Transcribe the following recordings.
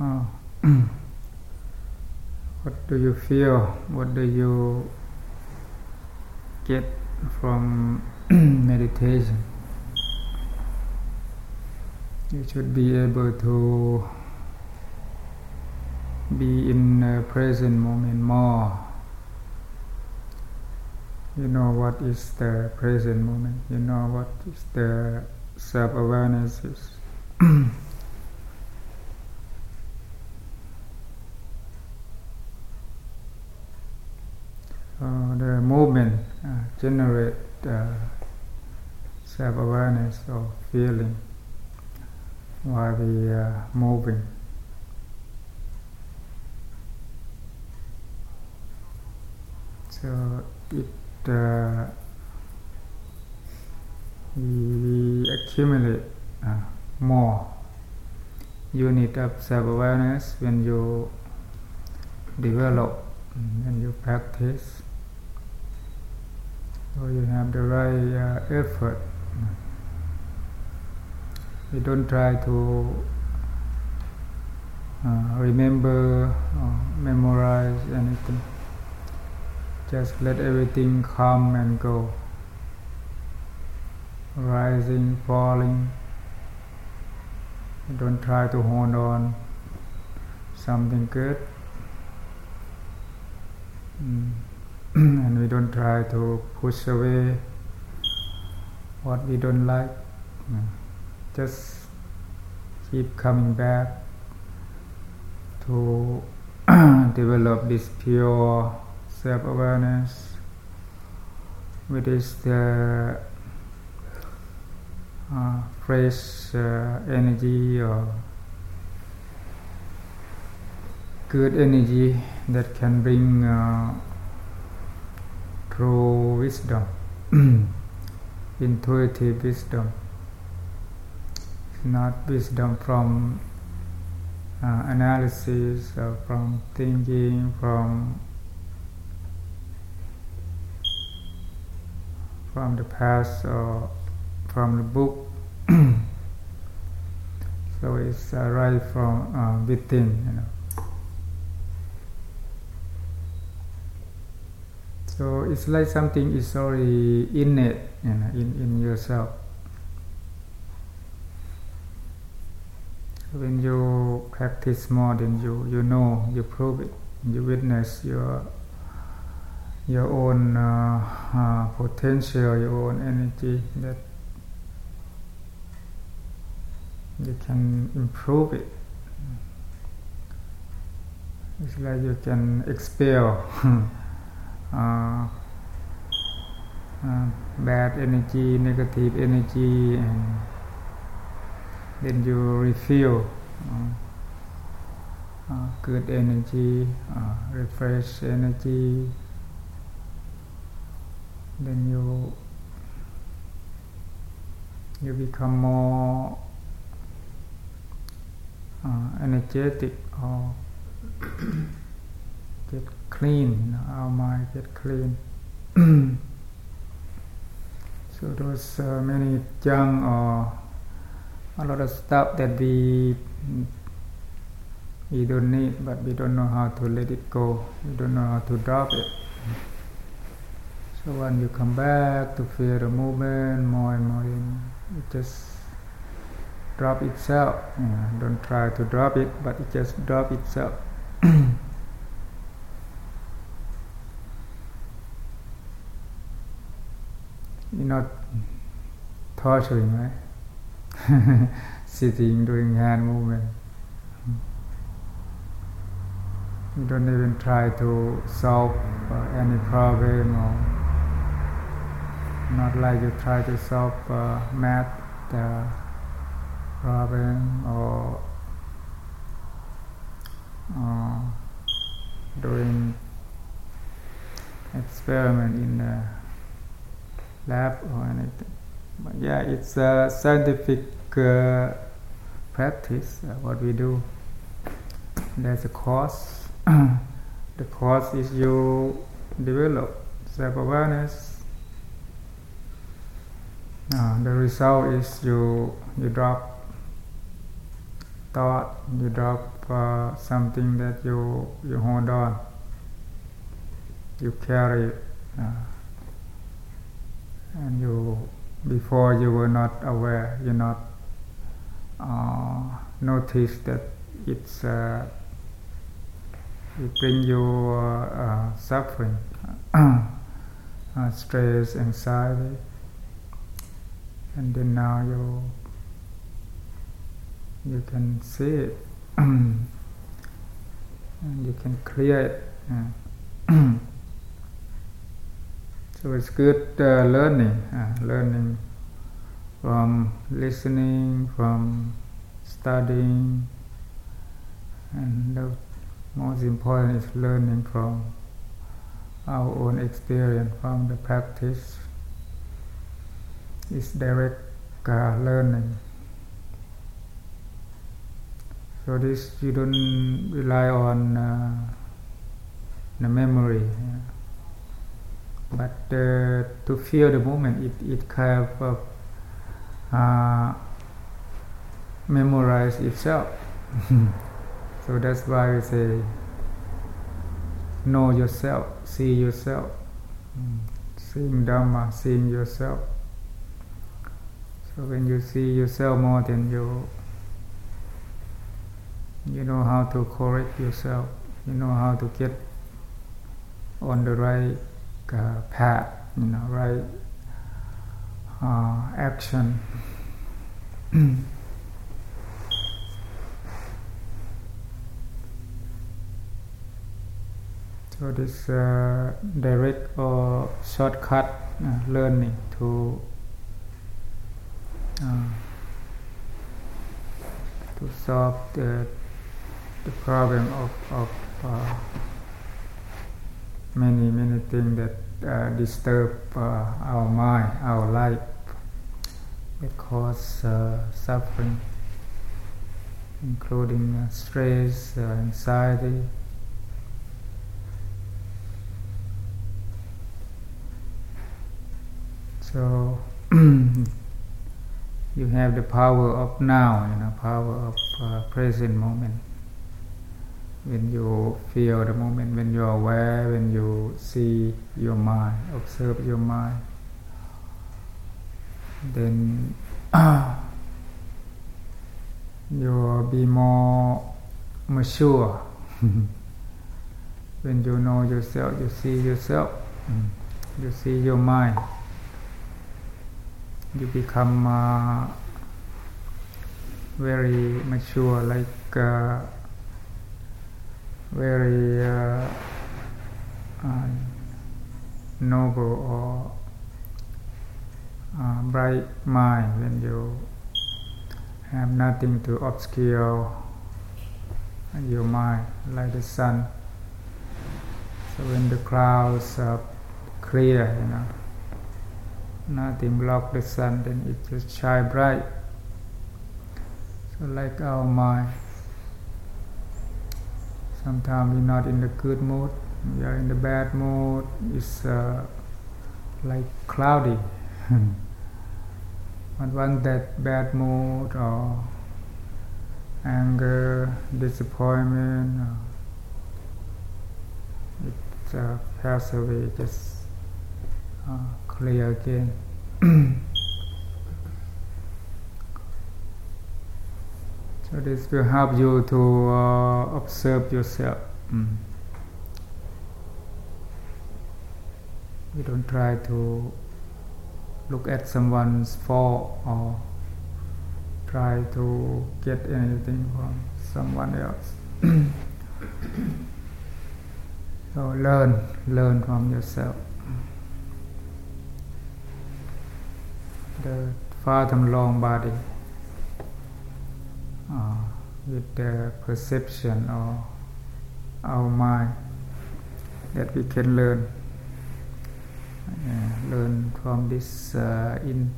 uh, what do you feel? What do you get from meditation? You should be able to be in the present moment more. You know what is the present moment. You know what is the self awareness is. the movement uh, generate uh, self awareness or feeling while we are moving. So it uh, we accumulate uh, more unit of self-awareness when you develop, when you practice. So you have the right uh, effort. You don't try to uh, remember or memorize anything. Just let everything come and go. Rising, falling. Don't try to hold on something good. Mm. and we don't try to push away what we don't like. Just keep coming back to develop this pure self awareness, which is the uh, fresh uh, energy or good energy that can bring uh, true wisdom, intuitive wisdom. It's not wisdom from uh, analysis or from thinking, from from the past or from the book. so it's uh, right from uh, within, you know. So it's like something is already innate, you know, in, in yourself. When you practice more, then you you know, you prove it, you witness your your own uh, uh, potential, your own energy that you can improve it. It's like you can expel bad energy, negative energy, and then you refill good energy, refresh energy. Then you you become more energetic or get clean, our mind get clean. so those uh, many junk or a lot of stuff that we we don't need, but we don't know how to let it go. We don't know how to drop it. So when you come back to feel the movement more and more, it just drop itself. don't try to drop it, but it just drop itself. You're not torturing, right? Sitting, doing hand movement. You don't even try to solve uh, any problem or not like you try to solve uh, math uh, problem or uh, doing experiment in the lab or anything. Yeah, it's a scientific uh, practice, uh, what we do. There's a course. the course is you develop self-awareness uh, the result is you you drop thought, you drop uh, something that you you hold on, you carry, uh, and you before you were not aware, you not uh, notice that it's uh, it bring you uh, uh, suffering, stress, anxiety, and then now you you can see it and you can clear it. so it's good uh, learning, uh, learning from listening, from studying, and the most important is learning from our own experience, from the practice. It's direct uh, learning. So this you don't rely on uh, the memory, yeah. But uh, to feel the moment, it it kind of uh, memorize itself. so that's why we say know yourself, see yourself, mm. seeing Dhamma, seeing yourself. So when you see yourself more, then you you know how to correct yourself. You know how to get on the right path. You know, right uh, action. so this uh, direct or shortcut uh, learning to uh, to solve the the problem of, of uh, many many things that uh, disturb uh, our mind, our life, that cause uh, suffering, including uh, stress, uh, anxiety. So you have the power of now, you know, power of present moment when you feel the moment, when you are aware, when you see your mind, observe your mind, then you will be more mature. when you know yourself, you see yourself, you see your mind, you become uh, very mature, like. Uh, very uh, uh, noble or uh, bright mind when you have nothing to obscure your mind like the sun. So when the clouds are clear you know nothing block the sun then it just shine bright. So like our mind Sometimes we're not in the good mood, we are in the bad mood. It's uh, like cloudy. but once that bad mood or anger, disappointment, uh, it uh, passes away, just uh, clear again. So this will help you to uh, observe yourself. Mm. You don't try to look at someone's fault or try to get anything from someone else. so learn, learn from yourself. The far long body uh, with the perception or our mind that we can learn. Uh, learn from this uh, in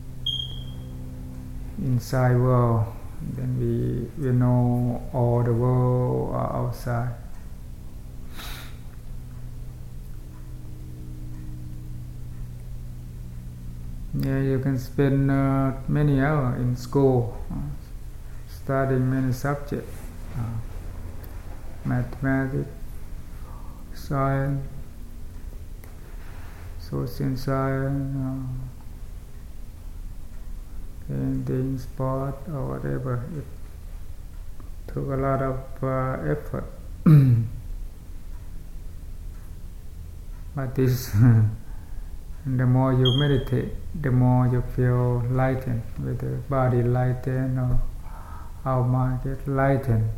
inside world. Then we we know all the world outside. Yeah you can spend uh, many hours in school studying many subjects, uh, mathematics, science, social science, uh, painting, sport, or whatever. It took a lot of uh, effort. but this, the more you meditate, the more you feel lightened, with the body lightened or our mind get lightened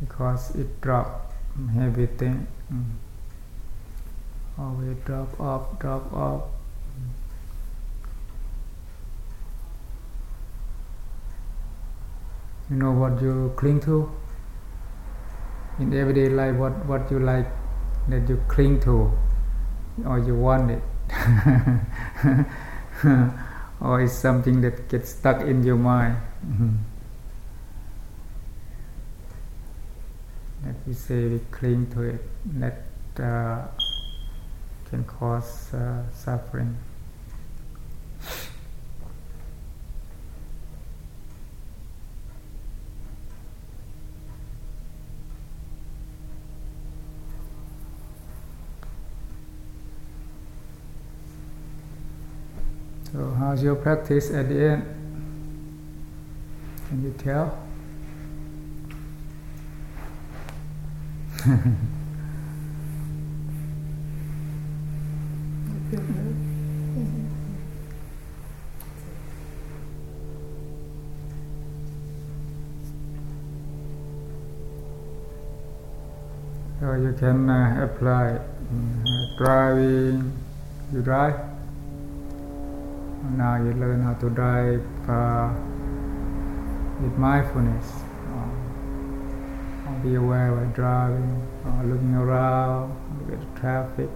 because it drop everything. Mm. Always drop off, drop off. You know what you cling to? In everyday life, what, what you like that you cling to or you want it. or it's something that gets stuck in your mind. Mm-hmm. That we say we cling to it, that uh, can cause uh, suffering. So, how's your practice at the end? Can you tell? So you can uh, apply uh, driving. You drive. Now you learn how to drive uh, with mindfulness. Uh, be aware while driving, or looking around, look at the traffic.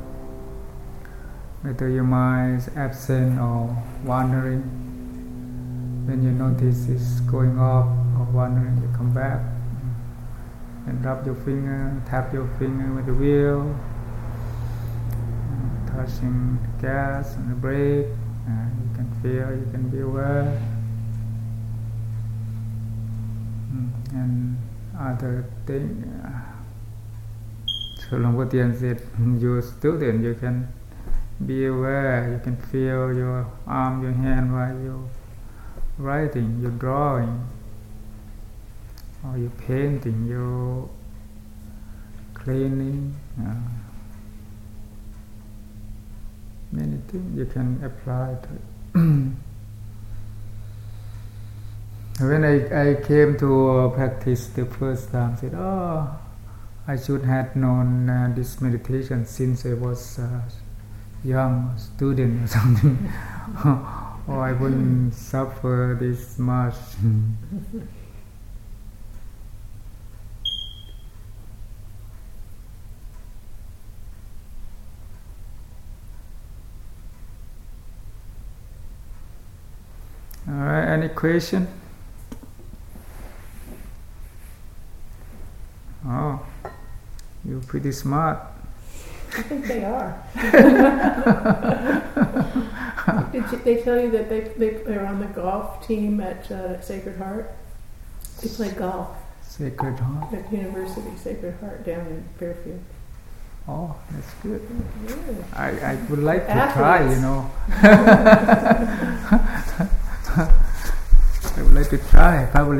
Whether your mind is absent or wandering. When you notice it's going off or wandering, you come back and rub your finger, tap your finger with the wheel, uh, touching the gas and the brake. Uh, you can feel, you can be aware. Mm, and other thing. Uh, so Long Tien said, you student, you can be aware, you can feel your arm, your hand while you writing, you drawing or you painting, you cleaning, uh, many things you can apply to it. When I, I came to uh, practice the first time, I said, oh, I should have known uh, this meditation since I was uh, young student or something, or I wouldn't suffer this much. All right, any question? Oh, you're pretty smart. I think they are. Did you, they tell you that they, they, they're on the golf team at uh, Sacred Heart? They play golf Sacred Heart. at University Sacred Heart down in Fairfield. Oh, that's good. Yeah. I, I would like to Athletes. try, you know. I would like to try, probably.